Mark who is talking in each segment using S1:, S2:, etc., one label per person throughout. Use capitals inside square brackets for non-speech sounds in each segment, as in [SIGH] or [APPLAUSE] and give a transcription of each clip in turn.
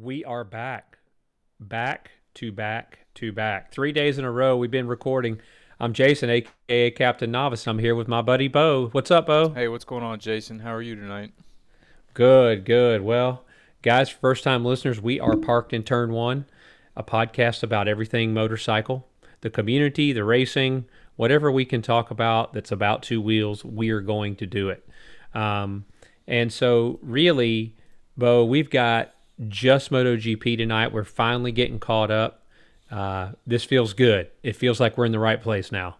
S1: We are back. Back to back to back. Three days in a row we've been recording. I'm Jason, aka Captain Novice. I'm here with my buddy Bo. What's up, Bo?
S2: Hey, what's going on, Jason? How are you tonight?
S1: Good, good. Well, guys, first time listeners, we are Parked in Turn One, a podcast about everything motorcycle, the community, the racing, whatever we can talk about that's about two wheels, we are going to do it. Um, and so, really, Bo, we've got just MotoGP tonight. We're finally getting caught up. Uh, this feels good. It feels like we're in the right place now.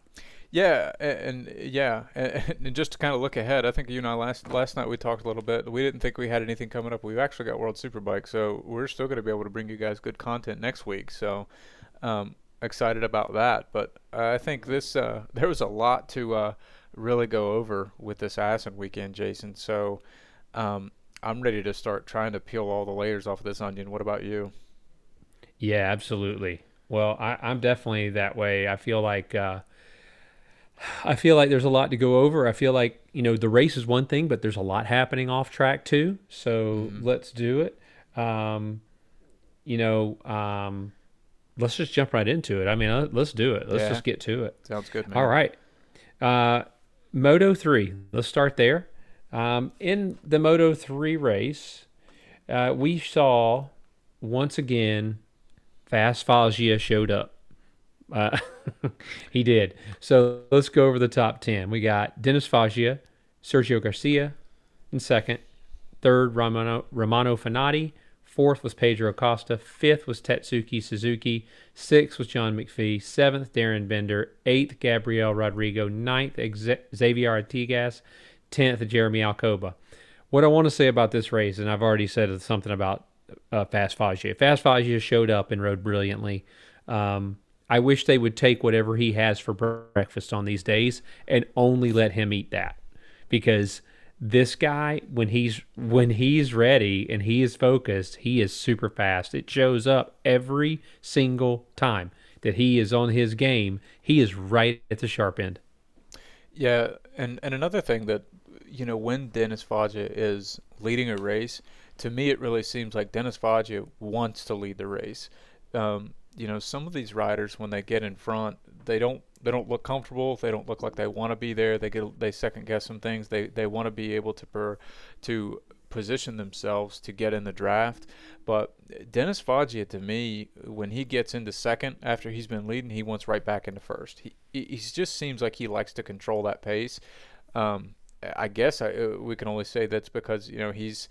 S2: Yeah, and, and yeah, and, [LAUGHS] and, just to kind of look ahead, I think you and I last last night we talked a little bit. We didn't think we had anything coming up. We've actually got World Superbike, so we're still going to be able to bring you guys good content next week. So um, excited about that. But I think this uh, [LAUGHS] there was a lot to uh, really go over with this Assen weekend, Jason. So um, I'm ready to start trying to peel all the layers off of this onion. What about you?
S1: Yeah, absolutely. Well, I, am definitely that way. I feel like uh, I feel like there's a lot to go over. I feel like you know the race is one thing, but there's a lot happening off track too. So mm-hmm. let's do it. Um, you know, um, let's just jump right into it. I mean, uh, let's do it. Let's yeah. just get to it.
S2: Sounds good. Man.
S1: All right. Uh, Moto three. Let's start there. Um, in the Moto 3 race, uh, we saw once again Fast Foggia showed up. Uh, [LAUGHS] he did. So let's go over the top 10. We got Dennis Foggia, Sergio Garcia in second, third, Romano, Romano Fenati, fourth was Pedro Acosta, fifth was Tatsuki Suzuki, sixth was John McPhee, seventh, Darren Binder, eighth, Gabriel Rodrigo, ninth, Xavier Artigas, 10th, Jeremy Alcoba. What I want to say about this race, and I've already said something about uh, Fast Foggia. Fast Foggia showed up and rode brilliantly. Um, I wish they would take whatever he has for breakfast on these days and only let him eat that, because this guy, when he's when he's ready and he is focused, he is super fast. It shows up every single time that he is on his game. He is right at the sharp end.
S2: Yeah, and and another thing that you know, when Dennis Foggia is leading a race, to me it really seems like Dennis Foggia wants to lead the race. Um, you know, some of these riders when they get in front, they don't they don't look comfortable. They don't look like they want to be there. They get they second guess some things. They they want to be able to per, to position themselves to get in the draft. But Dennis Foggia, to me, when he gets into second after he's been leading, he wants right back into first. He he just seems like he likes to control that pace. Um, I guess I, uh, we can only say that's because you know he's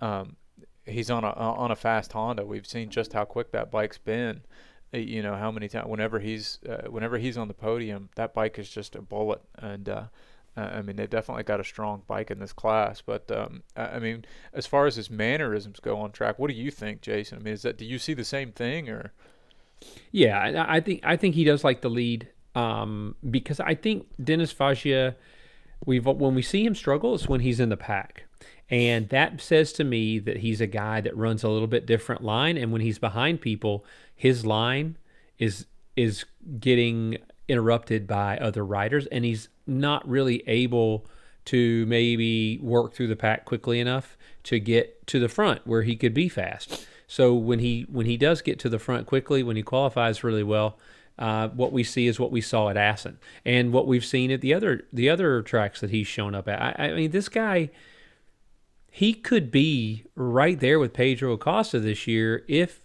S2: um, he's on a on a fast Honda. We've seen just how quick that bike's been. Uh, you know how many times whenever he's uh, whenever he's on the podium, that bike is just a bullet. And uh, I mean they've definitely got a strong bike in this class. But um, I mean as far as his mannerisms go on track, what do you think, Jason? I mean is that do you see the same thing or?
S1: Yeah, I think I think he does like the lead um, because I think Dennis Foggia – we've when we see him struggle, it's when he's in the pack. And that says to me that he's a guy that runs a little bit different line. And when he's behind people, his line is is getting interrupted by other riders, and he's not really able to maybe work through the pack quickly enough to get to the front where he could be fast. So when he when he does get to the front quickly, when he qualifies really well, uh, what we see is what we saw at Assen and what we've seen at the other the other tracks that he's shown up at. I, I mean, this guy, he could be right there with Pedro Acosta this year if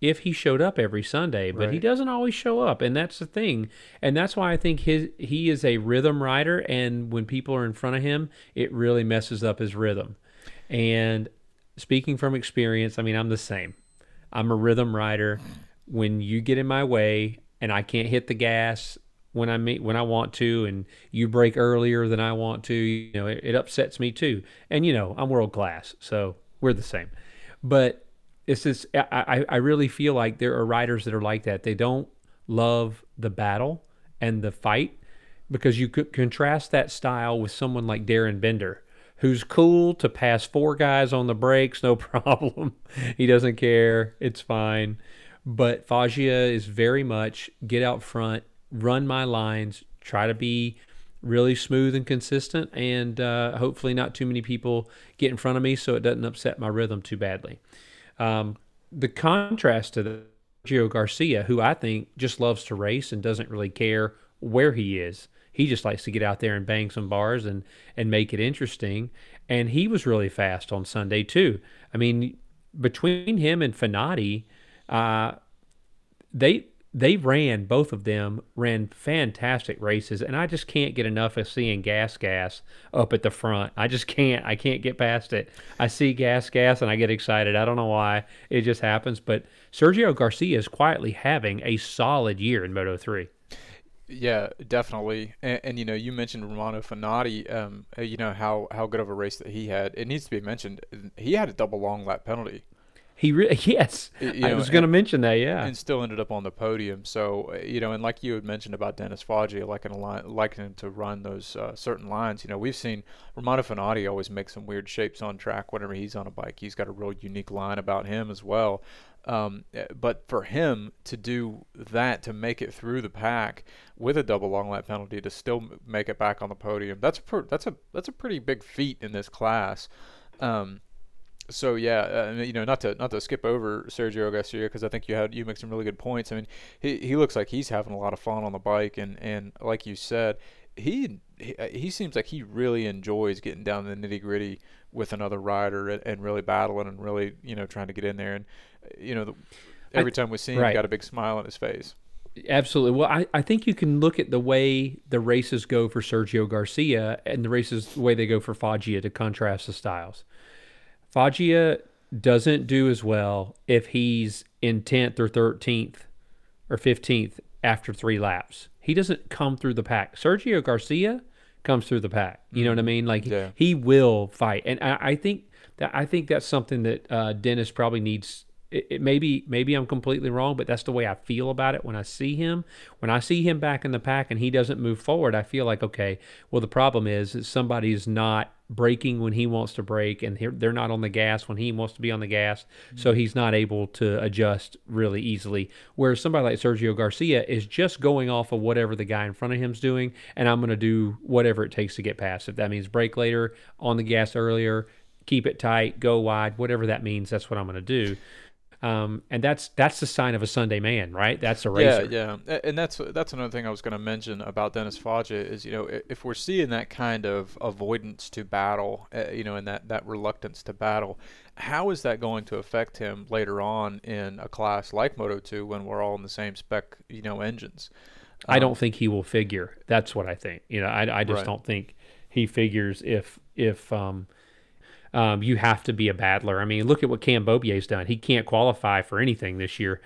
S1: if he showed up every Sunday, but right. he doesn't always show up, and that's the thing. And that's why I think his he is a rhythm rider, and when people are in front of him, it really messes up his rhythm. And speaking from experience, I mean, I'm the same. I'm a rhythm rider. When you get in my way, and I can't hit the gas when I meet when I want to, and you break earlier than I want to, you know, it, it upsets me too. And you know, I'm world class, so we're the same. But it's just I, I really feel like there are riders that are like that. They don't love the battle and the fight because you could contrast that style with someone like Darren Binder, who's cool to pass four guys on the brakes, no [LAUGHS] problem. he doesn't care. It's fine. But Foggia is very much get out front, run my lines, try to be really smooth and consistent, and uh, hopefully not too many people get in front of me so it doesn't upset my rhythm too badly. Um, the contrast to the Gio Garcia, who I think just loves to race and doesn't really care where he is. He just likes to get out there and bang some bars and and make it interesting. And he was really fast on Sunday too. I mean, between him and Fenati, uh, they they ran both of them ran fantastic races and i just can't get enough of seeing gas gas up at the front i just can't i can't get past it i see gas gas and i get excited i don't know why it just happens but sergio garcia is quietly having a solid year in moto 3
S2: yeah, definitely. And, and, you know, you mentioned Romano Fenati. Um, you know how how good of a race that he had. It needs to be mentioned. He had a double long lap penalty.
S1: He really [LAUGHS] yes. You know, I was going to mention that, yeah.
S2: And still ended up on the podium. So uh, you know, and like you had mentioned about Dennis Foggia, liking a line, liking him to run those uh, certain lines. You know, we've seen Romano Fenati always make some weird shapes on track whenever he's on a bike. He's got a real unique line about him as well. Um, eh, but for him to do that, to make it through the pack with a double long lap penalty, to still make it back on the podium, that's a that's a that's a pretty big feat in this class. Um, so yeah, uh, you know, not to not to skip over Sergio Garcia because I think you had you make some really good points. I mean, he he looks like he's having a lot of fun on the bike, and and like you said, he he, uh, he seems like he really enjoys getting down the nitty gritty with another rider and, and, really battling and really you know trying to get in there. And uh, you know, the, every I, time we see him, right. he got a big smile on his face.
S1: Absolutely. Well, I, I think you can look at the way the races go for Sergio Garcia and the races the way they go for Foggia to contrast the styles. Foggia doesn't do as well if he's in 10th or 13th or 15th after three laps. He doesn't come through the pack. Sergio Garcia comes through the pack. You know what I mm-hmm. mean? Like yeah. he will fight, and I, I, think that I think that's something that uh, Dennis probably needs it, it maybe maybe I'm completely wrong, but that's the way I feel about it when I see him. When I see him back in the pack and he doesn't move forward, I feel like okay, well the problem is that somebody's not braking when he wants to brake and they're not on the gas when he wants to be on the gas, mm-hmm. so he's not able to adjust really easily. Whereas somebody like Sergio Garcia is just going off of whatever the guy in front of him's doing, and I'm going to do whatever it takes to get past. If that means brake later, on the gas earlier, keep it tight, go wide, whatever that means, that's what I'm going to do. Um, and that's that's the sign of a Sunday man, right? That's a racer.
S2: Yeah, yeah, and that's that's another thing I was going to mention about Dennis Foggia is you know if we're seeing that kind of avoidance to battle, uh, you know, and that that reluctance to battle, how is that going to affect him later on in a class like Moto 2 when we're all in the same spec, you know, engines?
S1: Um, I don't um, think he will figure. That's what I think. You know, I I just right. don't think he figures if if um um, you have to be a battler. I mean, look at what Cam Beaubier's done. He can't qualify for anything this year.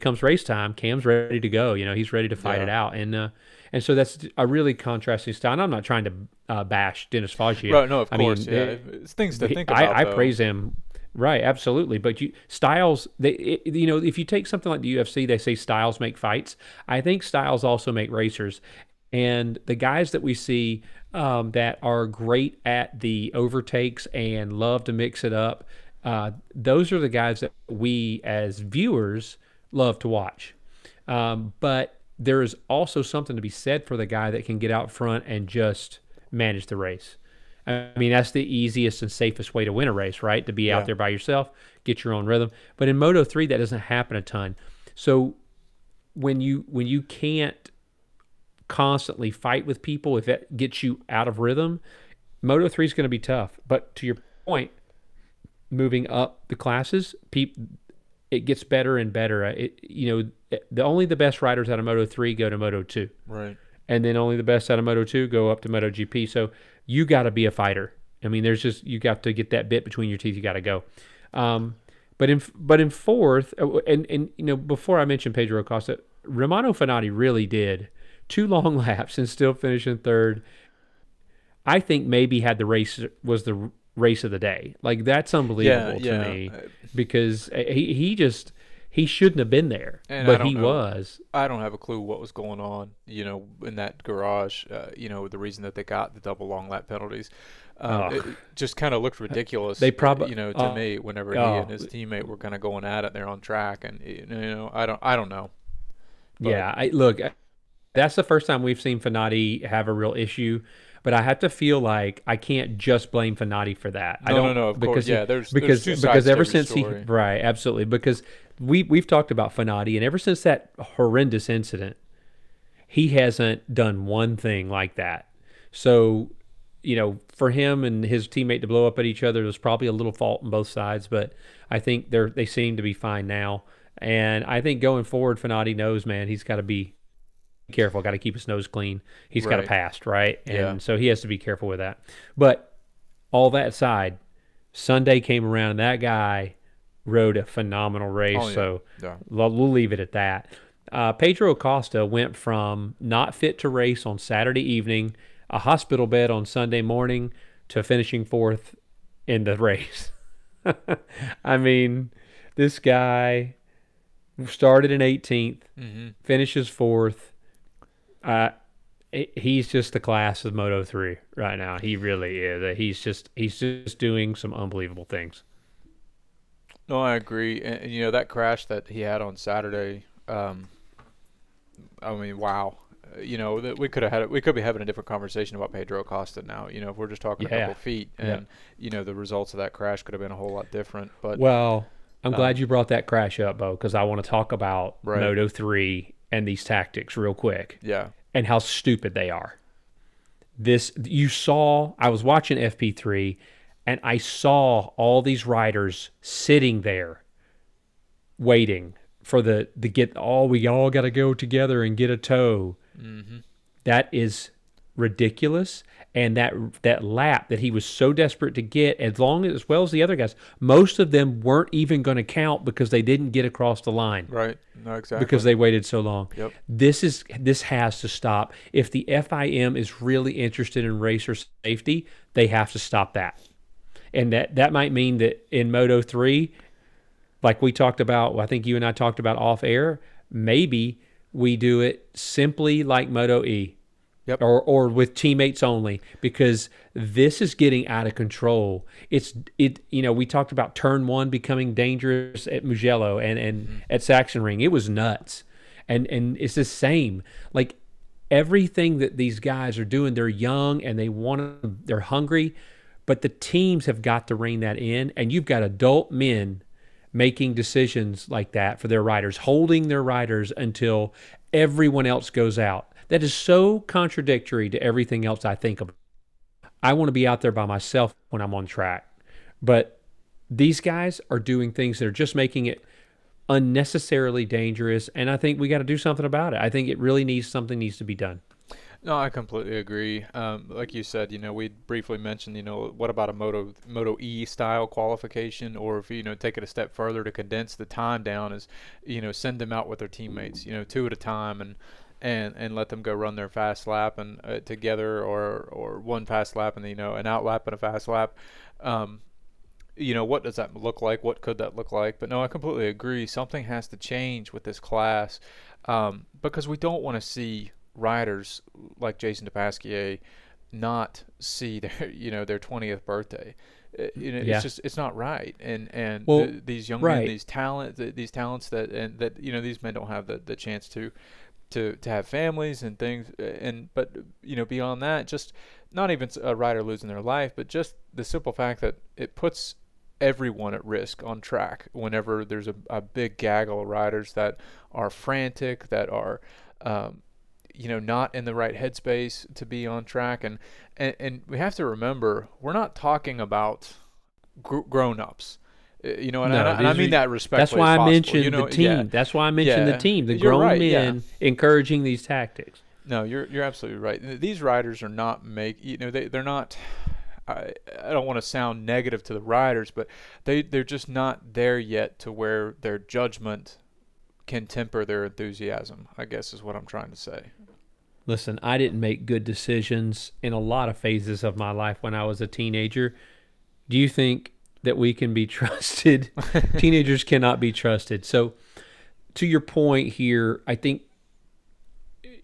S1: Comes race time, Cam's ready to go. You know, he's ready to fight yeah. it out, and uh, and so that's a really contrasting style. And I'm not trying to uh, bash Dennis Foggia.
S2: Right, no, of I course, mean, yeah. It, it's things to think about.
S1: I, I praise him. Right, absolutely. But you styles, they, it, you know, if you take something like the UFC, they say styles make fights. I think styles also make racers. And the guys that we see um, that are great at the overtakes and love to mix it up. Uh, those are the guys that we as viewers love to watch. Um, but there is also something to be said for the guy that can get out front and just manage the race. I mean, that's the easiest and safest way to win a race, right? To be yeah. out there by yourself, get your own rhythm. But in Moto 3, that doesn't happen a ton. So when you when you can't constantly fight with people, if that gets you out of rhythm, Moto 3 is going to be tough. But to your point, moving up the classes, it gets better and better. It, you know, the only the best riders out of Moto 3 go to Moto 2.
S2: Right.
S1: And then only the best out of Moto 2 go up to Moto GP. So you got to be a fighter. I mean, there's just you got to get that bit between your teeth. You got to go. Um, but in but in fourth, uh, and and you know, before I mentioned Pedro Acosta, Romano Fenati really did two long [LAUGHS] laps and still finishing third. I think maybe had the race was the race of the day. Like that's unbelievable yeah, to yeah. me because he he just he shouldn't have been there, and but he
S2: know,
S1: was.
S2: I don't have a clue what was going on, you know, in that garage. Uh, you know, the reason that they got the double long lap penalties. Um, oh. It just kind of looked ridiculous. They probably, you know, to uh, me, whenever he and his teammate were kind of going at it there on track, and you know, I don't, I don't know.
S1: But, yeah, I look that's the first time we've seen Fenati have a real issue. but I have to feel like I can't just blame Fenati for that. I
S2: No, no,
S1: don't
S2: no, of
S1: because
S2: course,
S1: he-
S2: yeah, there's- there's
S1: because
S2: two
S1: because ever since
S2: story.
S1: he right absolutely because we we've talked about Fenati and ever since that horrendous incident, he hasn't done one thing like that. So, you know, for him and his teammate to blow up at each other, there's probably a little fault on both sides, but I think they're they seem to be fine now. And I think going forward, Fenati knows, man, he's got to be careful, got to keep his nose clean. He's got a past, right? And
S2: Yeah.
S1: so he has to be careful with that. But all that aside, Sunday came around and that guy rode a phenomenal race.
S2: Oh, yeah.
S1: So
S2: Yeah.
S1: we'll we'll leave it at that. Uh, Pedro Acosta went from not fit to race on Saturday evening, a hospital bed on Sunday morning, to finishing fourth in the [LAUGHS] race. I mean, this guy started in 18th,
S2: Mm-hmm.
S1: finishes fourth. Uh, he's just the class of Moto 3 right now. He really is. He's just he's just doing some unbelievable things.
S2: No, I agree. And, you know that crash that he had on Saturday. Um, I mean, wow. Uh, You know that we could have had we could be having a different conversation about Pedro Acosta now. You know, if we're just talking a
S1: Yeah.
S2: couple feet,
S1: Yeah.
S2: and you know the results of that crash could have been a whole lot different. But
S1: Well, I'm
S2: Um,
S1: glad you brought that crash up, Bo, because I want to talk about
S2: Right.
S1: Moto 3 and these tactics real quick
S2: yeah,
S1: and how stupid they are. This you saw, I was watching FP3 and I saw all these riders sitting there waiting for the the get all we all got to go together and get a tow.
S2: mm-hmm.
S1: That is ridiculous. And that that lap that he was so desperate to get, as long as, as well as the other guys, most of them weren't even going to count because they didn't get across the line
S2: right. No, exactly.
S1: because they waited so long.
S2: Yep.
S1: This is this has to stop. If the FIM is really interested in racer safety, they have to stop that. And that that might mean that in Moto 3, like we talked about, I think you and I talked about off air, maybe we do it simply like Moto E.
S2: Yep.
S1: Or, or with teammates only because this is getting out of control. It's it you know we talked about turn one becoming dangerous at Mugello and and mm-hmm. at Sachsenring. It was nuts, and and it's the same. Like everything that these guys are doing, they're young and they want to, they're hungry, but the teams have got to rein that in. And you've got adult men making decisions like that for their riders, holding their riders until everyone else goes out. That is so contradictory to everything else I think of. I want to be out there by myself when I'm on track. But these guys are doing things that are just making it unnecessarily dangerous and I think we got to do something about it. I think it really needs something needs to be done.
S2: No, I completely agree. Um, like you said, you know, we briefly mentioned, you know, what about a Moto Moto E style qualification, or if you know take it a step further to condense the time down, is you know send them out with their teammates, you know, two at a time, and and and let them go run their fast lap and uh, together, or or one fast lap and you know an out lap and a fast lap. Um, you know what does that look like? What could that look like? But no, I completely agree. Something has to change with this class um, because we don't want to see riders like Jason Dupasquier not see their [LAUGHS] you know their 20th birthday. Uh, You know,
S1: Yeah.
S2: it's just it's not right. And and
S1: Well,
S2: th- these young
S1: right.
S2: men, these talent, th- these talents that and that you know these men don't have the, the chance to to to have families and things. uh, And but you know beyond that, just not even a rider losing their life, but just the simple fact that it puts everyone at risk on track whenever there's a, a big gaggle of riders that are frantic, that are, um, you know, not in the right headspace to be on track. And, and, and we have to remember, we're not talking about gr- grown ups. Uh, Uh, you know, and,
S1: No,
S2: I, and I mean that respectfully.
S1: That's why I
S2: possible.
S1: mentioned
S2: you know,
S1: the team.
S2: yeah.
S1: That's why I mentioned
S2: Yeah.
S1: the team, the
S2: You're
S1: grown
S2: right, yeah.
S1: men encouraging these tactics.
S2: No, you're you're absolutely right. These riders are not make you know they they're not. I I don't want to sound negative to the riders, but they they're just not there yet to where their judgment can temper their enthusiasm. I guess is what I'm trying to say.
S1: Listen, I didn't make good decisions in a lot of phases of my life when I was a teenager. Do you think that we can be [LAUGHS] trusted? Teenagers cannot be trusted. So, to your point here, I think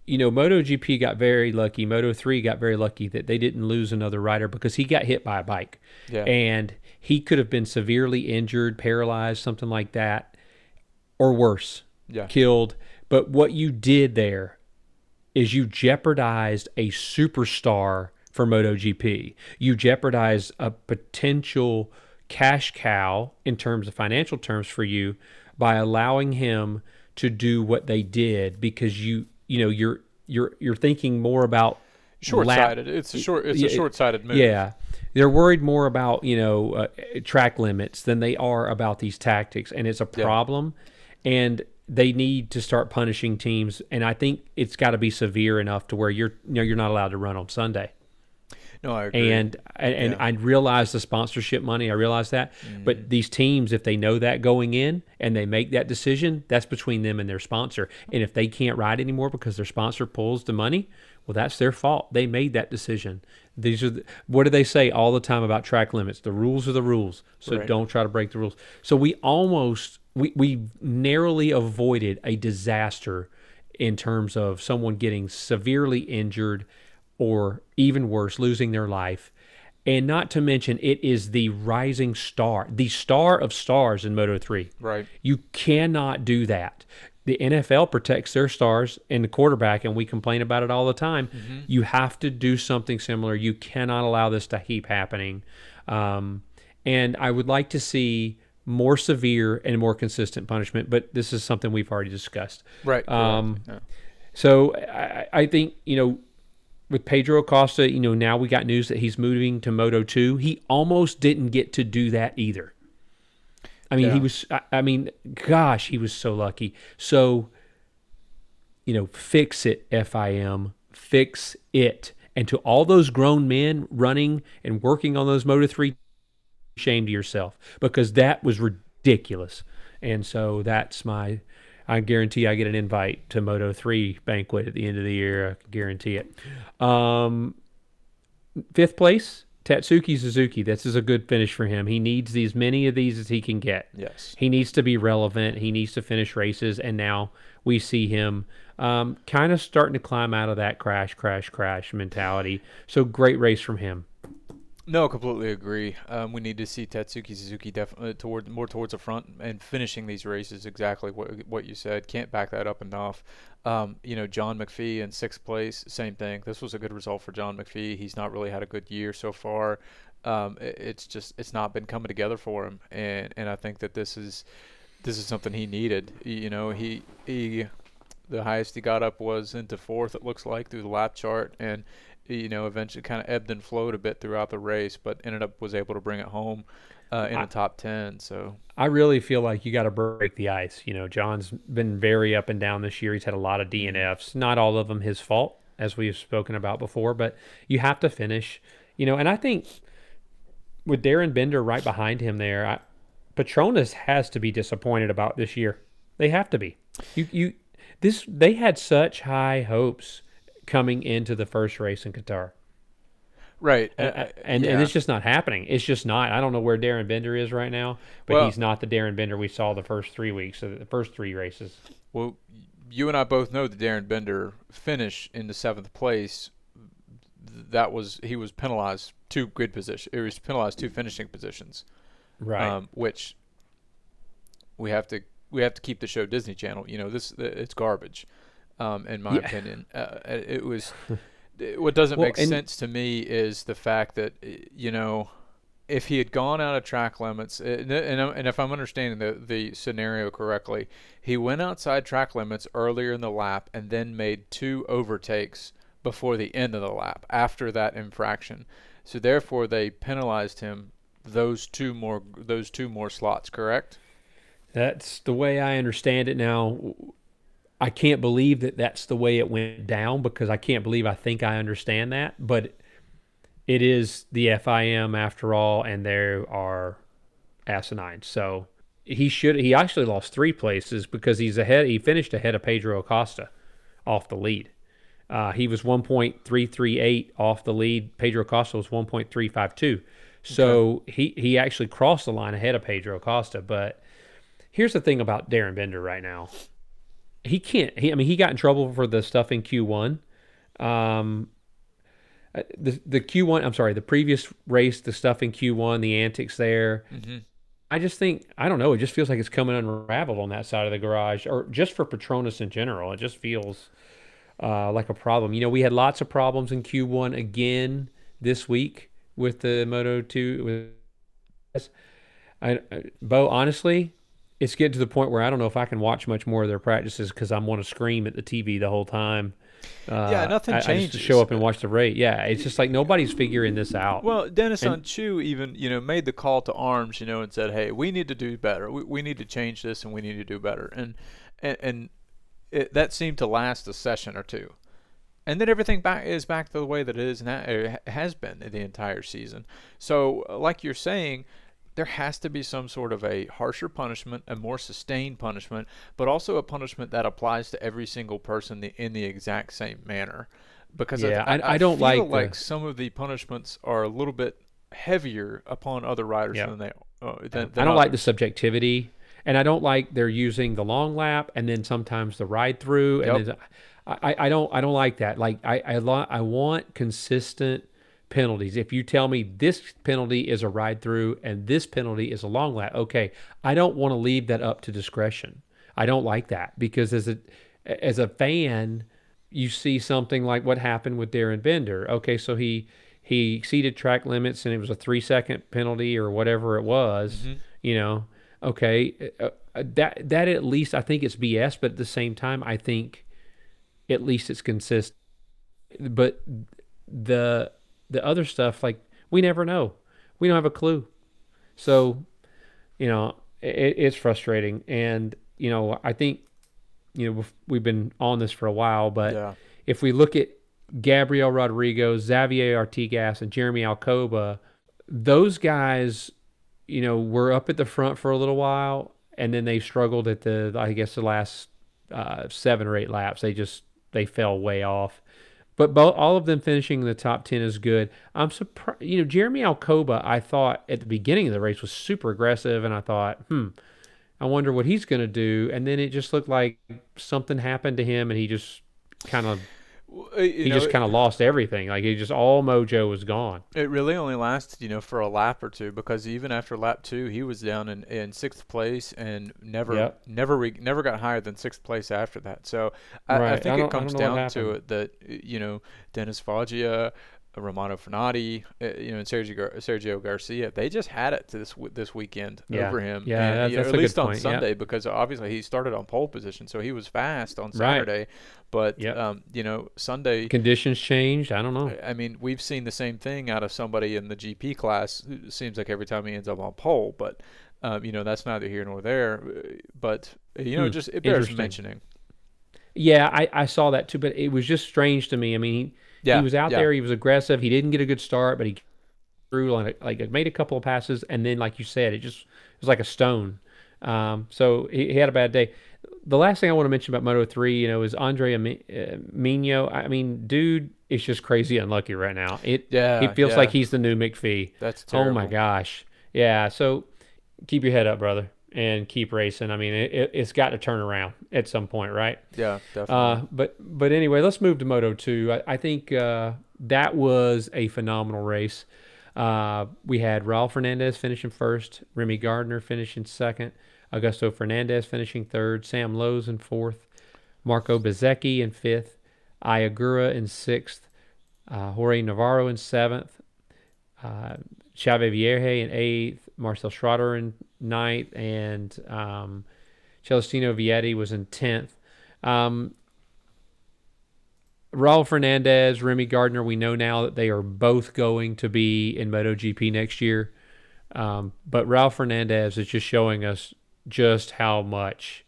S1: you know MotoGP got very lucky. Moto three got very lucky that they didn't lose another rider because he got hit by a bike,
S2: Yeah.
S1: and he could have been severely injured, paralyzed, something like that, or worse
S2: Yeah.
S1: killed. But what you did there is you jeopardized a superstar for MotoGP. You jeopardized a potential cash cow in terms of financial terms for you by allowing him to do what they did because you you know you're you're you're thinking more about
S2: short-sighted. Lap, it's a short it's a short-sighted move.
S1: Yeah. They're worried more about, you know, uh, track limits than they are about these tactics and it's a problem yeah. and they need to start punishing teams and I think it's got to be severe enough to where you're you know you're not allowed to run on Sunday.
S2: No, I agree.
S1: And and yeah. I realize the sponsorship money. I realize that. Mm. But these teams, if they know that going in and they make that decision, that's between them and their sponsor. And if they can't ride anymore because their sponsor pulls the money, well, that's their fault. They made that decision. These are the, what do they say all the time about track limits? The rules are the rules. So right. don't try to break the rules. So we almost we we narrowly avoided a disaster in terms of someone getting severely injured or even worse, losing their life. And not to mention, it is the rising star, the star of stars in Moto 3.
S2: Right.
S1: You cannot do that. The NFL protects their stars and the quarterback, and we complain about it all the time. Mm-hmm. You have to do something similar. You cannot allow this to keep happening. Um, and I would like to see more severe and more consistent punishment, but this is something we've already discussed.
S2: Right.
S1: Um, yeah. So I, I think, you know, with Pedro Acosta, you know, now we got news that he's moving to Moto 2. He almost didn't get to do that either. I mean, yeah. he was, I, I, mean, gosh, he was so lucky. So, you know, fix it, FIM, fix it. And to all those grown men running and working on those Moto 3, shame to yourself because that was ridiculous. And so that's my I guarantee I get an invite to Moto 3 banquet at the end of the year. I guarantee it. Um, fifth place, Tatsuki Suzuki. This is a good finish for him. He needs as many of these as he can get.
S2: Yes.
S1: He needs to be relevant. He needs to finish races. And now we see him um, kind of starting to climb out of that crash, crash, crash mentality. So great race from him.
S2: No, completely agree. Um, we need to see Tatsuki Suzuki definitely uh, toward more towards the front and finishing these races exactly what what you said. Can't back that up enough. Um, you know, John McPhee in sixth place, same thing. This was a good result for John McPhee. He's not really had a good year so far. Um, it, it's just it's not been coming together for him, and and I think that this is this is something he needed. You know, he he the highest he got up was into fourth. It looks like through the lap chart, and you know, eventually kind of ebbed and flowed a bit throughout the race, but ended up was able to bring it home uh, in I, the top ten. So
S1: I really feel like you got to break the ice. You know, John's been very up and down this year. He's had a lot of DNFs. Not all of them his fault, as we've spoken about before, but you have to finish. You know, and I think with Darren Binder right behind him there, I, Petronas has to be disappointed about this year. They have to be. You you this they had such high hopes coming into the first race in Qatar.
S2: Right.
S1: Uh, uh, and, yeah. and it's just not happening. It's just not. I don't know where Darren Binder is right now, but well, he's not the Darren Binder we saw the first three weeks, of the first three races.
S2: Well, you and I both know the Darren Binder finish in the seventh place. That was he was penalized two good positions. He was penalized two finishing positions,
S1: right? Um,
S2: which we have to we have to keep the show Disney Channel. You know this it's garbage um, in my yeah. opinion. Uh, it was [LAUGHS] what doesn't well, make sense to me is the fact that you know if he had gone out of track limits, and, and if I'm understanding the, the scenario correctly, he went outside track limits earlier in the lap and then made two overtakes before the end of the lap after that infraction. So therefore, they penalized him those two more those two more slots. Correct?
S1: That's the way I understand it now. I can't believe that that's the way it went down because I can't believe I think I understand that. But it is the FIM after all, and there are asinine. So he should he actually lost three places because he's ahead. He finished ahead of Pedro Acosta off the lead. Uh, he was 1.338 off the lead. Pedro Acosta was 1.352. So okay. he he actually crossed the line ahead of Pedro Acosta. But here's the thing about Darren Binder right now he can't. He, I mean, he got in trouble for the stuff in Q1. Um, uh, the the Q1. I'm sorry, the previous race, the stuff in Q1, the antics there. Mm-hmm. I just think I don't know. It just feels like it's coming unraveled on that side of the garage, or just for Petronas in general. It just feels uh, like a problem. You know, we had lots of problems in Q1 again this week with the Moto Two. With I, I, Bo, honestly, it's getting to the point where I don't know if I can watch much more of their practices because I'm want to scream at the TV the whole time. Uh,
S2: yeah, nothing
S1: I,
S2: changes.
S1: I just show up and watch the rate. Yeah, it's just like nobody's figuring this out.
S2: Well, Dennis
S1: And-
S2: Chu even you know made the call to arms, you know, and said, "Hey, we need to do better. We, we need to change this, and we need to do better." And and, and it, that seemed to last a session or two, and then everything back is back to the way that it is now. It has been the entire season. So, like you're saying. There has to be some sort of a harsher punishment, a more sustained punishment, but also a punishment that applies to every single person the, in the exact same manner. Because
S1: Yeah,
S2: I,
S1: I- I don't
S2: feel
S1: like the-
S2: like some of the punishments are a little bit heavier upon other riders
S1: Yeah.
S2: than they. Uh, than,
S1: I don't like the subjectivity, and I don't like they're using the long lap and then sometimes the ride through. And
S2: Yep.
S1: I- I don't I don't like that. Like I I, lo- I want consistent penalties. If you tell me this penalty is a ride through and this penalty is a long lap, okay, I don't want to leave that up to discretion. I don't like that because as a as a fan, you see something like what happened with Darren Binder. Okay, so he he exceeded track limits and it was a three second penalty or whatever it was. You know, okay, uh, uh, that that at least I think it's BS, but at the same time, I think at least it's consistent. But the the other stuff, like we never know, we don't have a clue. So, you know, it, it's frustrating, and you know, I think you know we've- been on this for a while, but
S2: Yeah.
S1: if we look at Gabriel Rodrigo, Xavier Artigas, and Jeremy Alcoba, those guys, you know, were up at the front for a little while, and then they struggled at the, I guess, the last uh, seven or eight laps. They just they fell way off. But both, all of them finishing in the top ten is good. I'm surprised. You know, Jeremy Alcoba, I thought at the beginning of the race was super aggressive, and I thought, hmm, I wonder what he's going to do. And then it just looked like something happened to him, and he just kind of he
S2: know,
S1: just kind of lost everything. Like he just all mojo was gone.
S2: It really only lasted, you know, for a lap or two because even after lap two, he was down in, in sixth place and never
S1: Yep.
S2: never re- never got higher than sixth place after that. So I, I think
S1: I
S2: it comes
S1: don't know what
S2: down to it that uh, you know Dennis Foggia, Romano Fenati, uh, you know, and Sergio Gar- Sergio Garcia, they just had it to this w- this weekend
S1: Yeah.
S2: over him.
S1: Yeah,
S2: and, you know, at least on
S1: point, yeah.
S2: Sunday because obviously he started on pole position, so he was fast on
S1: Right.
S2: Saturday. But
S1: Yep.
S2: um, you know, Sunday.
S1: Conditions changed. I don't know.
S2: I mean, we've seen the same thing out of somebody in the GP class. It seems like every time he ends up on pole, but um, you know that's neither here nor there. Uh, But you know,
S1: Hmm,
S2: just it bears mentioning.
S1: Yeah, I, I saw that too, but it was just strange to me. I mean, he,
S2: Yeah,
S1: he was out
S2: yeah.
S1: there. He was aggressive. He didn't get a good start, but he threw like like made a couple of passes, and then like you said, it just it was like a stone. Um, so he, he had a bad day. The last thing I want to mention about Moto Three, you know, is Andre Ami- uh, Mino. I mean, dude, is just crazy unlucky right now. It
S2: Yeah,
S1: he feels
S2: yeah.
S1: like he's the new McPhee.
S2: That's
S1: Oh my gosh. Yeah. So keep your head up, brother, and keep racing. I mean, it, it's got to turn around at some point, right?
S2: Yeah, definitely.
S1: Uh, but but anyway, let's move to Moto Two. I, I think uh, that was a phenomenal race. Uh, we had Raul Fernandez finishing first, Remy Gardner finishing second, Augusto Fernandez finishing third, Sam Lowes in fourth, Marco Bezzecchi in fifth, Ai Ogura in sixth, uh, Jorge Navarro in seventh, uh, Xavier Vierge in eighth, Marcel Schrötter in ninth, and um, Celestino Vietti was in tenth. Um, Raul Fernandez, Remy Gardner, we know now that they are both going to be in MotoGP next year. Um, but Raul Fernandez is just showing us just how much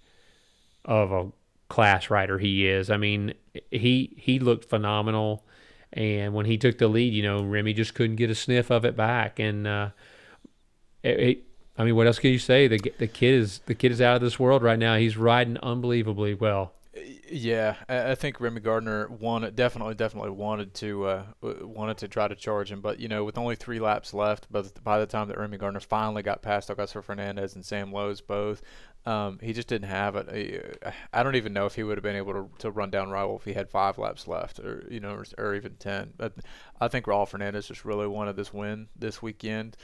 S1: of a class rider he is. I mean, he he looked phenomenal, and when he took the lead, you know, Remy just couldn't get a sniff of it back. And uh, it, it, I mean, what else can you say? The the kid is the kid is out of this world right now. He's riding unbelievably well.
S2: Yeah, I think Remy Gardner wanted definitely definitely wanted to uh, wanted to try to charge him, but you know with only three laps left, but by the time that Remy Gardner finally got past Augusto Fernandez and Sam Lowes both, um, he just didn't have it. I don't even know if he would have been able to, to run down Raul if he had five laps left, or you know, or, or even ten. But I think Raul Fernandez just really wanted this win this weekend.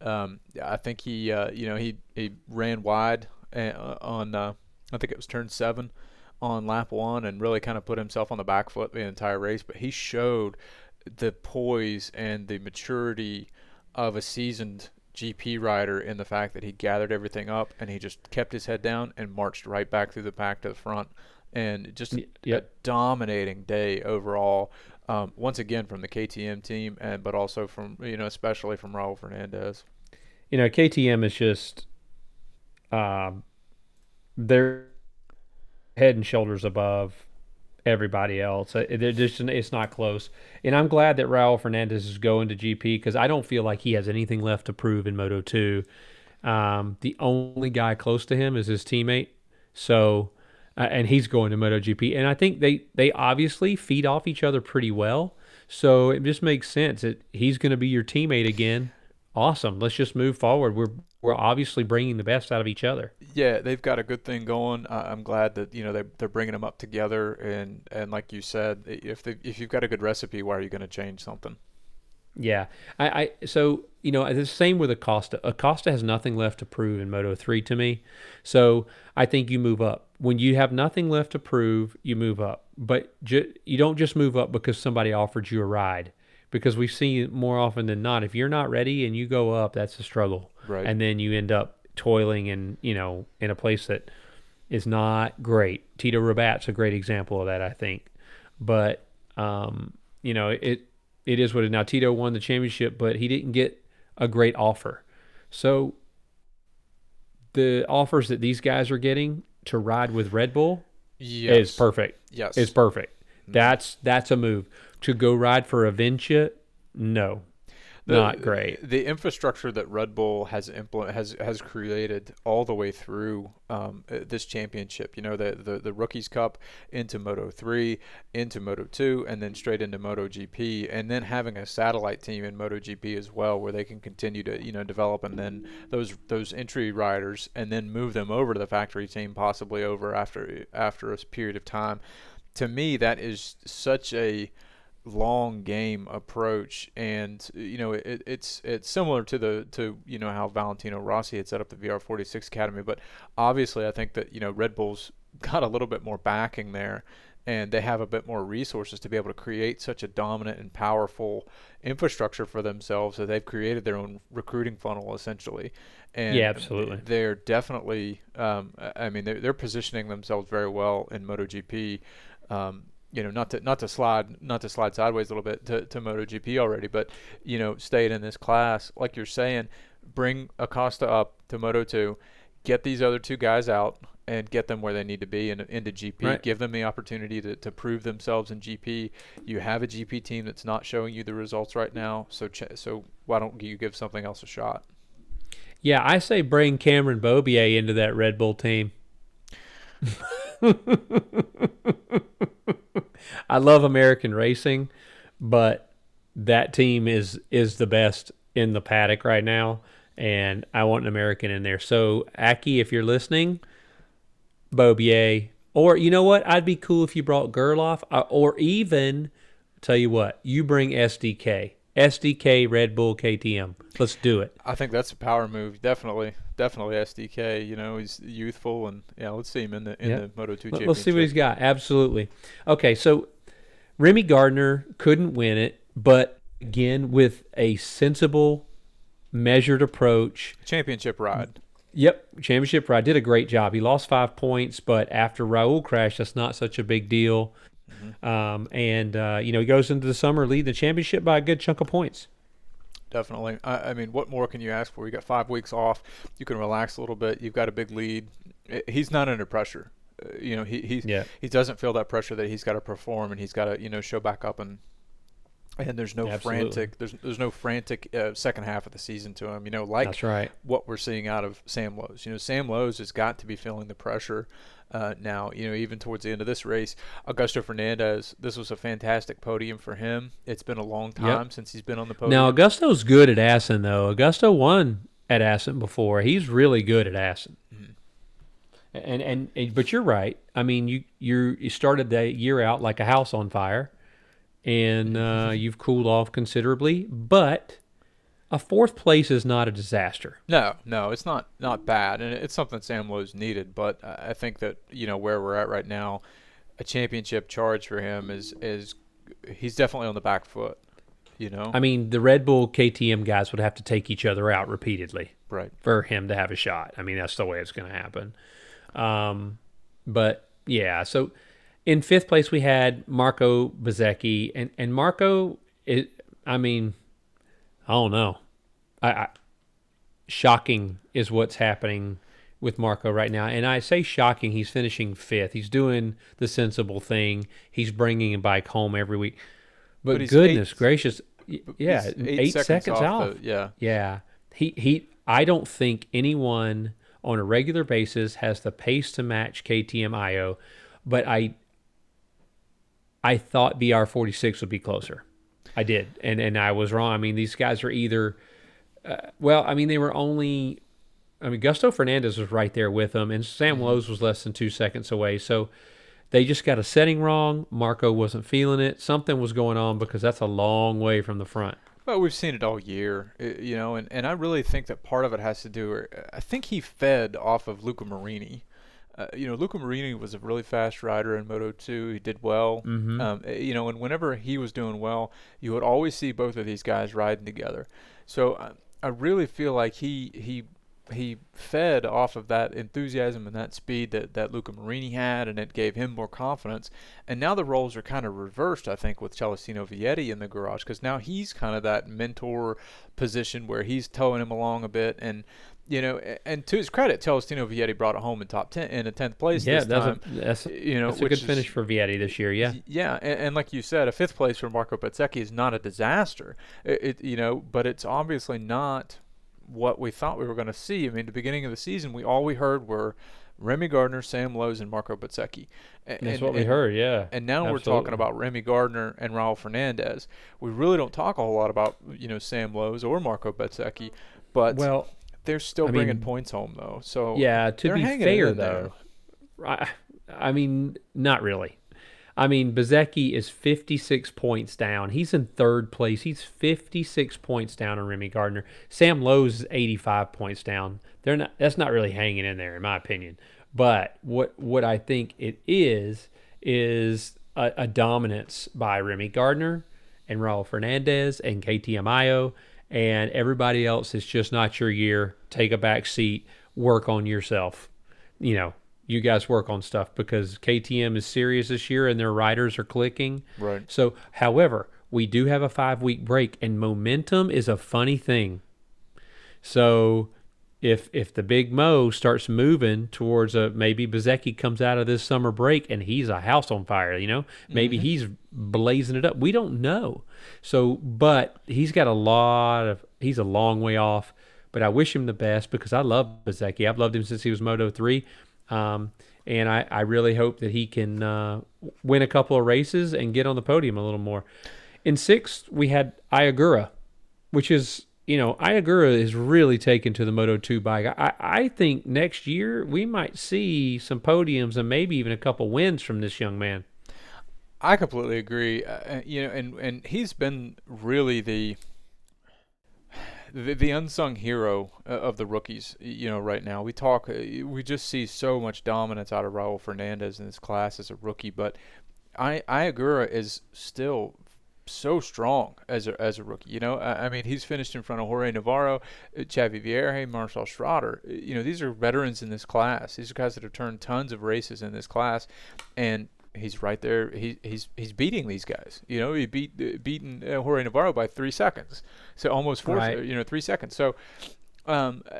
S2: Um, I think he uh, you know he he ran wide uh, on uh, I think it was turn seven on lap one and really kind of put himself on the back foot the entire race. But he showed the poise and the maturity of a seasoned GP rider in the fact that he gathered everything up and he just kept his head down and marched right back through the pack to the front. And just yep. a dominating day overall. Um, once again from the KTM team, and but also from you know especially from Raul Fernandez.
S1: You know KTM is just um, they're head and shoulders above everybody else. Uh, they're just it's not close. And I'm glad that Raul Fernandez is going to GP because I don't feel like he has anything left to prove in Moto 2. Um, the only guy close to him is his teammate. So, uh, and he's going to MotoGP. And I think they, they obviously feed off each other pretty well. So it just makes sense that he's going to be your teammate again. Awesome. Let's just move forward. We're we're obviously bringing the best out of each other.
S2: Yeah, they've got a good thing going. I'm glad that you know they they're bringing them up together, and and like you said, if they, if you've got a good recipe, why are you going to change something?
S1: Yeah, I, I so you know the same with Acosta. Acosta has nothing left to prove in Moto three to me, so I think you move up. When you have nothing left to prove. You move up, but ju- you don't just move up because somebody offered you a ride because we've seen more often than not. If you're not ready and you go up that's a struggle.
S2: Right.
S1: And then you end up toiling in you know in a place that is not great. Tito rabat's a great example of that i think. But um you know it it is what it now tito won the championship but he didn't get a great offer. So the offers that these guys are getting to ride with red bull
S2: yes.
S1: is perfect.
S2: Yes.
S1: Is perfect. That's that's a move. To go ride for Avintia, no, the, not great.
S2: The infrastructure that Red Bull has implement has has created all the way through um, uh, this championship. You know, the, the the Rookies Cup into Moto three, into Moto two, and then straight into Moto GP, and then having a satellite team in Moto GP as well, where they can continue to you know develop, and then those those entry riders, and then move them over to the factory team, possibly over after after a period of time. To me, that is such a long game approach. And you know it, it's it's similar to the to you know how Valentino Rossi had set up the VR46 Academy. But obviously I think that you know Red Bull's [LAUGHS] got a little bit more backing there and they have a bit more resources to be able to create such a dominant and powerful infrastructure for themselves that they've created their own recruiting funnel essentially. And
S1: yeah absolutely.
S2: they're definitely um, I mean they're, they're positioning themselves very well in MotoGP. Um, you know, not to not to slide not to slide sideways a little bit to, to MotoGP already, but you know, staying in this class, like you're saying, bring Acosta up to Moto two, get these other two guys out and get them where they need to be in, into GP. Right. Give them the opportunity to, to prove themselves in GP. You have a GP team that's not showing you the results right now, so ch- so why don't you give something else a shot?
S1: Yeah, I say bring Cameron Beaubier into that Red Bull team. [LAUGHS] I love American racing, but that team is is the best in the paddock right now, and I want an American in there. So Aki, if you're listening, Beaubier, or you know what, I'd be cool if you brought Gerloff, uh, or even tell you what, you bring SDK. SDK Red Bull KTM. Let's do it.
S2: I think that's a power move. Definitely, definitely SDK. You know, he's youthful, and yeah, let's see him in the in yep. the Moto Two.
S1: Let's see what he's got. Absolutely. Okay, so Remy Gardner couldn't win it, but again with a sensible, measured approach.
S2: Championship ride.
S1: Yep, championship ride. Did a great job. He lost five points, but after Raul crashed, that's not such a big deal. Mm-hmm. Um, and uh, you know he goes into the summer leading the championship by a good chunk of points.
S2: Definitely. I, I, mean, what more can you ask for? You got five weeks off. You can relax a little bit. You've got a big lead. He's not under pressure. Uh, you know, he he
S1: yeah.
S2: he doesn't feel that pressure that he's got to perform and he's got to you know show back up and and there's no Absolutely. frantic there's there's no frantic uh, second half of the season to him. You know, like
S1: That's right.
S2: what we're seeing out of Sam Lowes. You know, Sam Lowes has got to be feeling the pressure. Uh, now, you know, even towards the end of this race, Augusto Fernandez, this was a fantastic podium for him. It's been a long time yep. since he's been on the podium.
S1: Now, Augusto's good at Assen, though. Augusto won at Assen before. He's really good at Assen. Mm-hmm. And, and, and but you're right. I mean, you you you started the year out like a house on fire, and uh, you've cooled off considerably. But a fourth place is not a disaster.
S2: No, no, it's not not bad, and it's something Sam Lowes needed. But I think that you know where we're at right now, a championship charge for him is is he's definitely on the back foot. You know,
S1: I mean, the Red Bull KTM guys would have to take each other out repeatedly
S2: right?
S1: for him to have a shot. I mean, that's the way it's going to happen. Um, but yeah, so in fifth place we had Marco Bezzecchi, and and Marco, it, I mean, I don't know, I, I shocking is what's happening with Marco right now, and I say shocking. He's finishing fifth. He's doing the sensible thing. He's bringing a bike home every week. But,
S2: But
S1: goodness
S2: eight-
S1: gracious, yeah,
S2: He's
S1: eight, seconds, off.
S2: the- yeah,
S1: Yeah. He he I don't think anyone on a regular basis has the pace to match KTM Ajo, but I I thought VR46 would be closer. I did. And and I was wrong. I mean, these guys are either uh, well, I mean, they were only I mean, Gusto Fernandez was right there with them and Sam Lowes was less than 2 seconds away. So they just got a setting wrong. Marco wasn't feeling it. Something was going on because that's a long way from the front.
S2: Well, we've seen it all year, you know, and, and I really think that part of it has to do. I think he fed off of Luca Marini. Uh, you know, Luca Marini was a really fast rider in Moto 2. He did well.
S1: Mhm.
S2: Um, uh, you know, and whenever he was doing well, you would always see both of these guys riding together. So I, I really feel like he he he fed off of that enthusiasm and that speed that, that Luca Marini had, and it gave him more confidence. And now the roles are kind of reversed, I think, with Celestino Vietti in the garage, because now he's kind of that mentor position where he's towing him along a bit. And, you know, and to his credit, Celestino Vietti brought it home in top 10, in a 10th place
S1: Yeah,
S2: this
S1: that's
S2: time.
S1: a, that's,
S2: you know,
S1: that's a good
S2: is-
S1: finish for Vietti this year. Yeah.
S2: Yeah, and, and like you said, a fifth place for Marco Bezzecchi is not a disaster. It, it you know, but it's obviously not what we thought we were going to see. I mean, the beginning of the season, we all we heard were Remy Gardner, Sam Lowes, and Marco Bezzecchi. A-
S1: That's
S2: and,
S1: what we heard. Yeah.
S2: And now we're talking about Remy Gardner and Raul Fernandez. We really don't talk a whole lot about you know Sam Lowes or Marco Bezzecchi, but
S1: well,
S2: they're still
S1: I
S2: bringing
S1: mean,
S2: points home though. So
S1: yeah. To be fair, though, I, I mean, not really. I mean, Bezzecchi is 56 points down. He's in third place. He's 56 points down on Remy Gardner. Sam Lowes is 85 points down. They're not. That's not really hanging in there, in my opinion. But what what I think it is is a, a dominance by Remy Gardner and Raul Fernandez and KTM Ajo, and everybody else is just not your year. Take a back seat. Work on yourself. You know, you guys work on stuff because KTM is serious this year and their riders are clicking.
S2: Right.
S1: So, however, we do have a five week break, and momentum is a funny thing. So, if if the big Mo starts moving towards a maybe Bezzecchi comes out of this summer break and he's a house on fire, you know, maybe he's blazing it up. We don't know. So, but he's got a lot of he's a long way off. But I wish him the best because I love Bezzecchi. I've loved him since he was Moto three. Um, and I, I really hope that he can uh, win a couple of races and get on the podium a little more. In sixth, we had Ai Ogura, which is, you know, Ai Ogura is really taken to the Moto 2 bike. I, I think next year we might see some podiums and maybe even a couple wins from this young man.
S2: I completely agree. Uh, you know, and and he's been really the the, the unsung hero uh, of the rookies. You know, right now we talk, uh, we just see so much dominance out of Raul Fernandez in this class as a rookie, but I Ai Ogura is still so strong as a as a rookie. You know, I, I mean, he's finished in front of Jorge Navarro, uh, Xavi Vierge, Marcel Schrötter. Uh, You know, these are veterans in this class. These are guys that have turned tons of races in this class, and he's right there. He, he's he's beating these guys. You know, he beat uh, beaten uh, Jorge Navarro by three seconds, so almost four.
S1: Right.
S2: You know, three seconds. So, um, uh,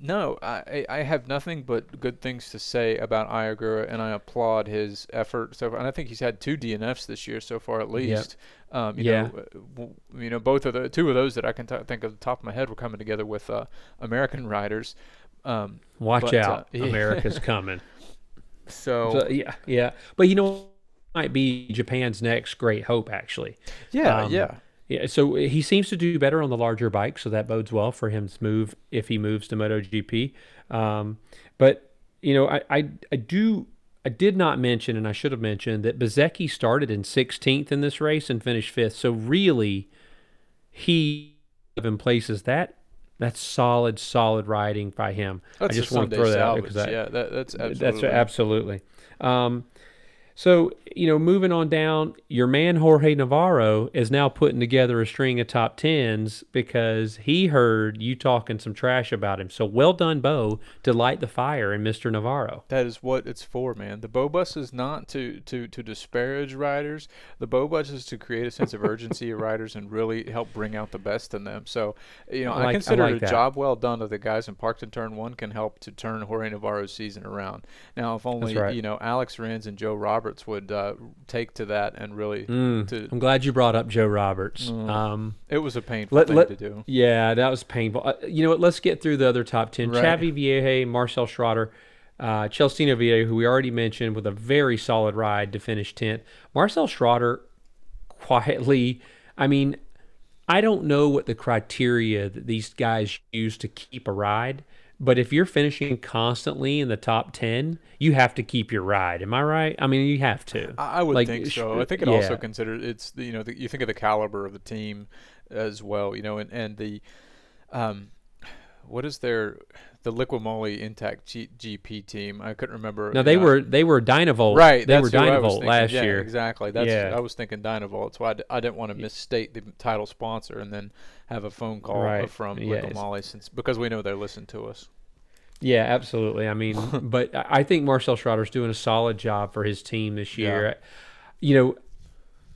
S2: no, I I have nothing but good things to say about Ai Ogura, and I applaud his effort. So, far. and I think he's had two DNFs this year so far, at least. Um, you
S1: Yeah.
S2: know, uh, w- you know, both of the two of those that I can t- think of the top of my head were coming together with uh, American riders. Um,
S1: Watch
S2: But, uh,
S1: out, [LAUGHS]
S2: yeah.
S1: America's coming.
S2: so,
S1: So, yeah, yeah. But you know, might be Japan's next great hope, actually.
S2: yeah,
S1: um,
S2: yeah.
S1: Yeah, so he seems to do better on the larger bike, so that bodes well for him to move if he moves to MotoGP. Um, but you know, I, I I do I did not mention, and I should have mentioned that Bezzecchi started in 16th in this race and finished fifth. So really, he in places that that's solid, solid riding by him.
S2: That's
S1: I just want to throw that out because I,
S2: yeah, that, that's absolutely.
S1: that's absolutely. Um, So, you know, moving on down, your man Jorge Navarro is now putting together a string of top tens because he heard you talking some trash about him. So well done, Bo, to light the fire in Mr. Navarro.
S2: That is what it's for, man. The Bo Bus is not to, to, to disparage riders. The Bo Bus is to create a sense of urgency of riders and really help bring out the best in them. So, you know, I,
S1: like- I
S2: consider
S1: like
S2: it a
S1: that.
S2: job well done of the guys in Parkton Turn 1 can help to turn Jorge Navarro's season around. Now, if only,
S1: right.
S2: you know, Alex Rins and Joe Roberts would uh, take to that and really
S1: Mm,
S2: to
S1: I'm glad you brought up Joe Roberts.
S2: Mm.
S1: Um,
S2: it was a painful
S1: Let-
S2: thing
S1: let-
S2: to do.
S1: Yeah, that was painful. Uh, you know what? Let's get through the other top 10.
S2: Right.
S1: Xavi Vierge, Marcel Schrötter, uh, Celestino Vietti, who we already mentioned, with a very solid ride to finish 10th. Marcel Schrötter quietly, I mean, I don't know what the criteria that these guys use to keep a ride, but if you're finishing constantly in the top 10, you have to keep your ride. Am I right? I mean, you have to.
S2: I would
S1: Like,
S2: think so. I think it also
S1: yeah.
S2: considered it's you know the, you think of the caliber of the team as well. You know, and and the um, what is their the Liquid Moly Intact G- GP team? I couldn't remember.
S1: No, they
S2: know,
S1: were they were Dynavolt.
S2: right.
S1: They were
S2: who I was
S1: Dynavolt last
S2: Yeah,
S1: year.
S2: Exactly. That's
S1: Yeah.
S2: I was thinking Dynavolt. So I, d- I didn't want to misstate the title sponsor and then have a phone call uh,
S1: Right.
S2: from
S1: Yeah,
S2: Moly since because we know they listen to us.
S1: Yeah, absolutely. I mean, [LAUGHS] but I I think Marcel Schrötter's doing a solid job for his team this year. Yeah. You know,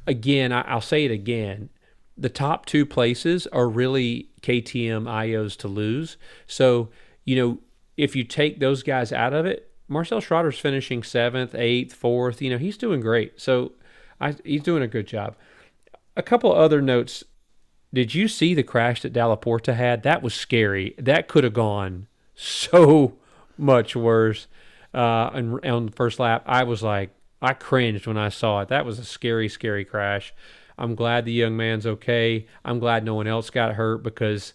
S1: again, I, I'll say it again. The top two places are really KTM Ajos to lose. So, you know, if you take those guys out of it, Marcel Schrötter's finishing seventh, eighth, fourth. You know, he's doing great. So, I, he's doing a good job. A couple other notes. Did you see the crash that Dalla Porta had? That was scary. That could have gone so [LAUGHS] much worse. Uh, and on the first lap, I was like, I cringed when I saw it. That was a scary, scary crash. I'm glad the young man's okay. I'm glad no one else got hurt because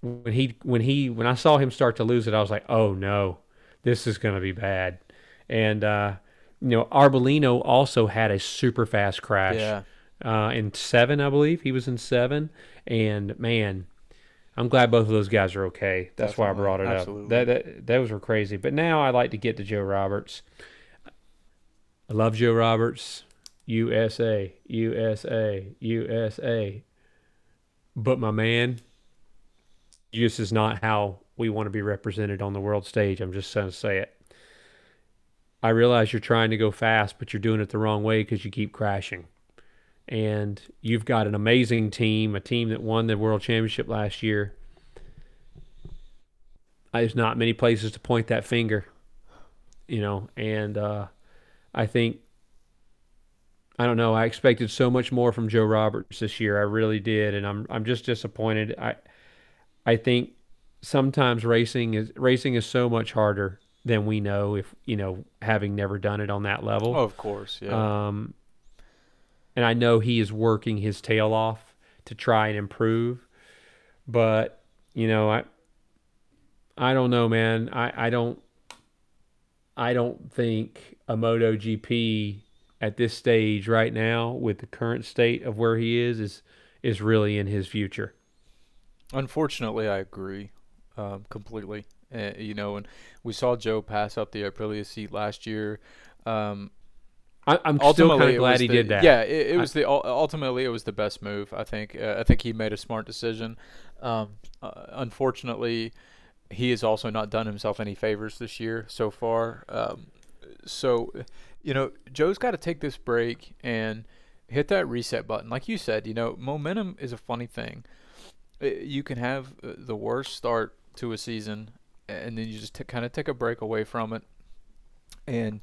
S1: when he when he when I saw him start to lose it, I was like, oh no, this is gonna be bad. And uh, you know, Arbolino also had a super fast crash
S2: Yeah.
S1: uh, in seven, I believe. He was in seven, and man, I'm glad both of those guys are okay. That's why I brought it
S2: Absolutely.
S1: up. That, that those were crazy. But now I like to get to Joe Roberts. I love Joe Roberts. USA, USA, USA. But my man, this is not how we want to be represented on the world stage. I'm just going to say it. I realize you're trying to go fast, but you're doing it the wrong way because you keep crashing. And you've got an amazing team, a team that won the world championship last year. There's not many places to point that finger, you know, and uh, I think I don't know. I expected so much more from Joe Roberts this year. I really did, and I'm I'm just disappointed. I I think sometimes racing is racing is so much harder than we know if you know having never done it on that level.
S2: Oh, of course. Yeah.
S1: Um, and I know he is working his tail off to try and improve, but you know, I, I don't know, man. I, I don't, I don't think a MotoGP at this stage right now, with the current state of where he is, is is really in his future.
S2: Unfortunately, I agree um, completely. Uh, you know, and we saw Joe pass up the Aprilia seat last year. Um,
S1: I, I'm still kind of glad he
S2: the-
S1: did that.
S2: Yeah, it, it was the ultimately it was the best move. I think. Uh, I think he made a smart decision. Um, uh, unfortunately, he has also not done himself any favors this year so far. Um, so, you know, Joe's got to take this break and hit that reset button. Like you said, you know, momentum is a funny thing. Uh, You can have uh, the worst start to a season, and then you just t- kind of take a break away from it, and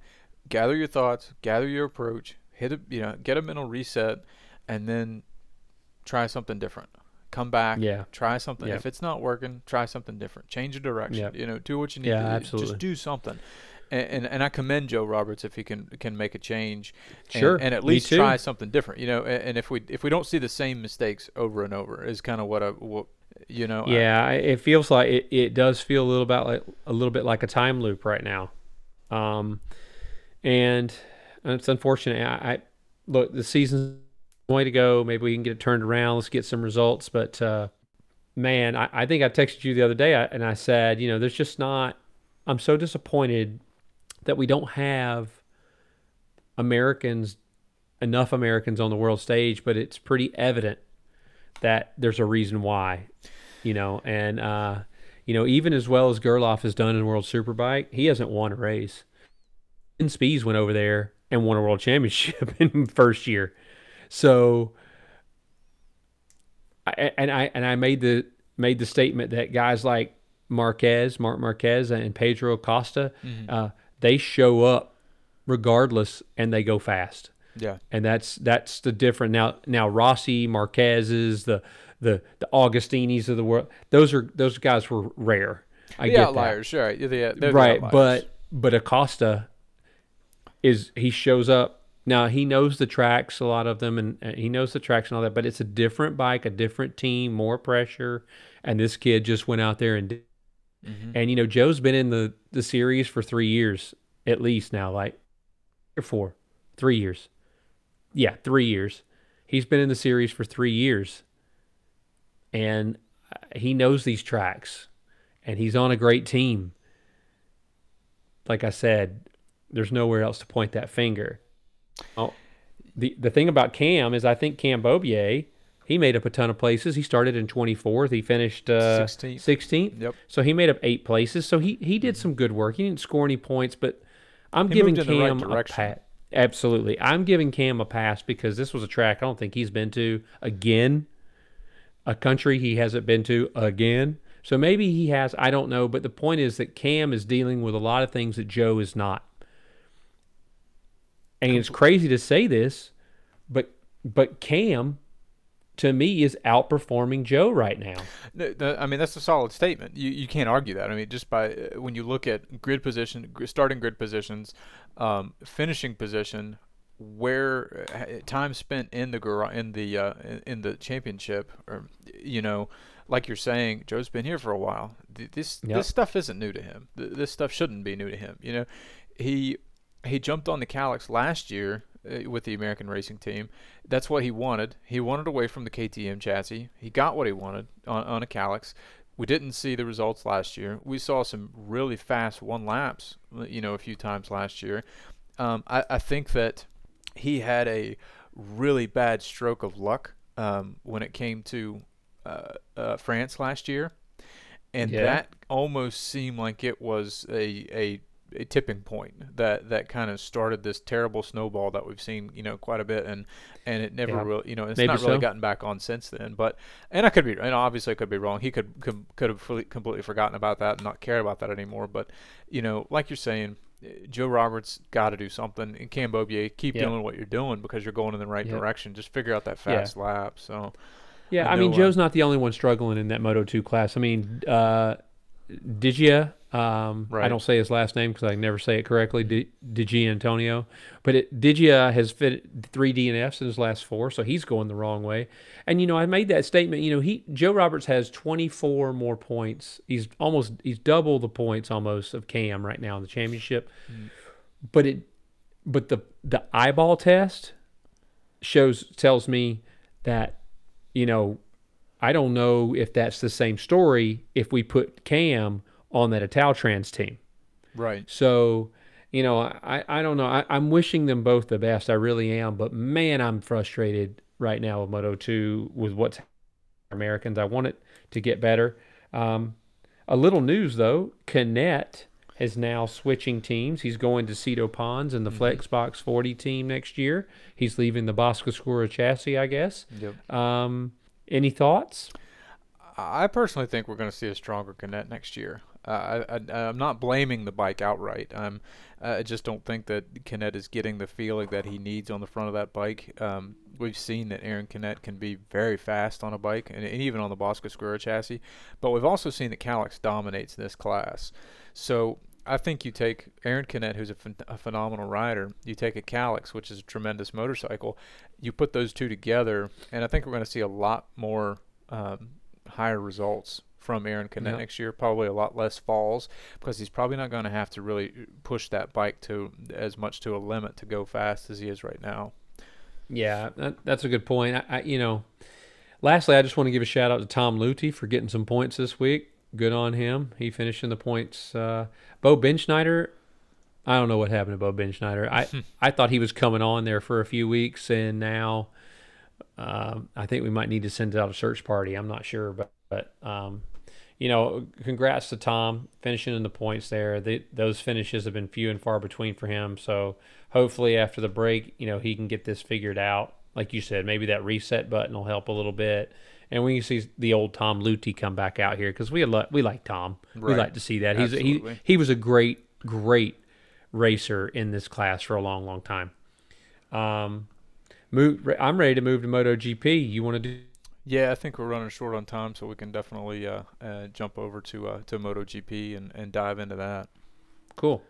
S2: gather your thoughts, gather your approach, hit a you know, get a mental reset, and then try something different. Come back,
S1: Yeah.
S2: try something.
S1: Yeah.
S2: If it's not working, try something different. Change your direction.
S1: Yeah.
S2: You know, do what you need
S1: Yeah,
S2: to do.
S1: absolutely.
S2: Just do something. And, and and I commend Joe Roberts if he can can make a change, and,
S1: Sure,
S2: and at least try something different. You know, and, and if we if we don't see the same mistakes over and over, is kind of what I what you know.
S1: Yeah, I- it feels like it, it does feel a little about like a little bit like a time loop right now, um, and it's unfortunate. I, I look the season's way to go. Maybe we can get it turned around. Let's get some results. But uh, man, I, I think I texted you the other day I- and I said, you know, there's just not. I'm so disappointed that we don't have Americans, enough Americans on the world stage, but it's pretty evident that there's a reason why, you know, and uh, you know, even as well as Gerloff has done in World Superbike, he hasn't won a race. And Spies went over there and won a world championship [LAUGHS] in first year. So I, and I and I made the made the statement that guys like Marquez, Marc Marquez, and Pedro Acosta, mm-hmm. uh, they show up regardless and they go fast.
S2: Yeah,
S1: and that's that's the different now. Now Rossi, Marquez's, the the the Agostinis of the world, those are those guys were rare.
S2: I the get outliers, that. right? Yeah,
S1: right, but but Acosta is he shows up now. He knows the tracks, a lot of them, and, and he knows the tracks and all that. But it's a different bike, a different team, more pressure, and this kid just went out there and did. Mm-hmm. And you know, Joe's been in the the series for three years at least now, like or four, three years. Yeah, three years. He's been in the series for three years, and uh, he knows these tracks, and he's on a great team. Like I said, there's nowhere else to point that finger. Oh, the the thing about Cam is I think Cam Beaubier he made up a ton of places. He started in 24th. He finished uh, 16th. 16th.
S2: Yep.
S1: So he made up eight places. So he he did some good work. He didn't score any points, but I'm he giving Cam right a pass. Absolutely, I'm giving Cam a pass because this was a track I don't think he's been to again. A country he hasn't been to again. So maybe he has. I don't know. But the point is that Cam is dealing with a lot of things that Joe is not. And it's crazy to say this, but but Cam to me is outperforming Joe right now.
S2: I mean, that's a solid statement. You you can't argue that. I mean, just by uh, when you look at grid position, starting grid positions, um, finishing position, where uh, time spent in the in the uh, in the championship, or you know, like you're saying, Joe's been here for a while. This yep. this stuff isn't new to him. This stuff shouldn't be new to him. You know, he he jumped on the Kalex last year uh, with the American racing team. That's what he wanted. He wanted away from the KTM chassis. He got what he wanted on, on a Kalex. We didn't see the results last year. We saw some really fast one laps, you know, a few times last year. Um, I, I think that he had a really bad stroke of luck um, when it came to uh, uh, France last year, and yeah. that almost seemed like it was a a a tipping point that that kind of started this terrible snowball that we've seen you know quite a bit and and it never yeah. really you know it's Maybe not really so. gotten back on since then but and I could be and obviously I could be wrong he could could, could have fully, completely forgotten about that and not care about that anymore but you know like you're saying Joe Roberts got to do something in Cambodia keep doing what you're doing because you're going in the right direction just figure out that fast yeah. lap so
S1: yeah I, I mean Joe's not the only one struggling in that Moto 2 class I mean uh Digia um, right. I don't say his last name because I never say it correctly. D- Digi Antonio, but it, Digia has fit three DNFs in his last four, so he's going the wrong way. And you know, I made that statement. You know, he Joe Roberts has 24 more points. He's almost he's double the points almost of Cam right now in the championship. Mm. But it, but the the eyeball test shows tells me that you know I don't know if that's the same story if we put Cam on that Italtrans team.
S2: Right.
S1: So, you know, I, I don't know. I, I'm wishing them both the best. I really am. But man, I'm frustrated right now with Moto 2 with what's Americans. I want it to get better. Um, a little news though, Canet is now switching teams. He's going to Sito Pons and the mm-hmm. Flexbox 40 team next year. He's leaving the Boscoscuro chassis, I guess. Yep. Um, any thoughts?
S2: I personally think we're going to see a stronger Canet next year. Uh, I, am not blaming the bike outright. I'm, I just don't think that Canet is getting the feeling that he needs on the front of that bike. Um, we've seen that Aaron Canet can be very fast on a bike, and, and even on the Boscoscuro chassis. But we've also seen that Kalex dominates this class. So I think you take Aaron Canet, who's a, ph- a, phenomenal rider, you take a Kalex, which is a tremendous motorcycle, you put those two together, and I think we're going to see a lot more um, higher results from Aaron Canet yep. next year. Probably a lot less falls because he's probably not going to have to really push that bike to as much to a limit to go fast as he is right now.
S1: Yeah, that, that's a good point. I, I, you know, lastly, I just want to give a shout out to Tom Luthi for getting some points this week. Good on him. He finished in the points. Uh, Bo Bendsneyder I don't know what happened to Bo Bendsneyder. I [LAUGHS] I thought he was coming on there for a few weeks, and now um, I think we might need to send out a search party. I'm not sure, but but um, you know, congrats to Tom finishing in the points there. The, those finishes have been few and far between for him. So hopefully after the break, you know, he can get this figured out. Like you said, maybe that reset button will help a little bit. And when you see the old Tom Luthi come back out here, because we we like Tom, we like to see that. He's he he was a great great racer in this class for a long long time. Um, move. I'm ready to move to MotoGP. You want to do?
S2: Yeah, I think we're running short on time, so we can definitely uh, uh, jump over to uh, to MotoGP and, and dive into that.
S1: Cool.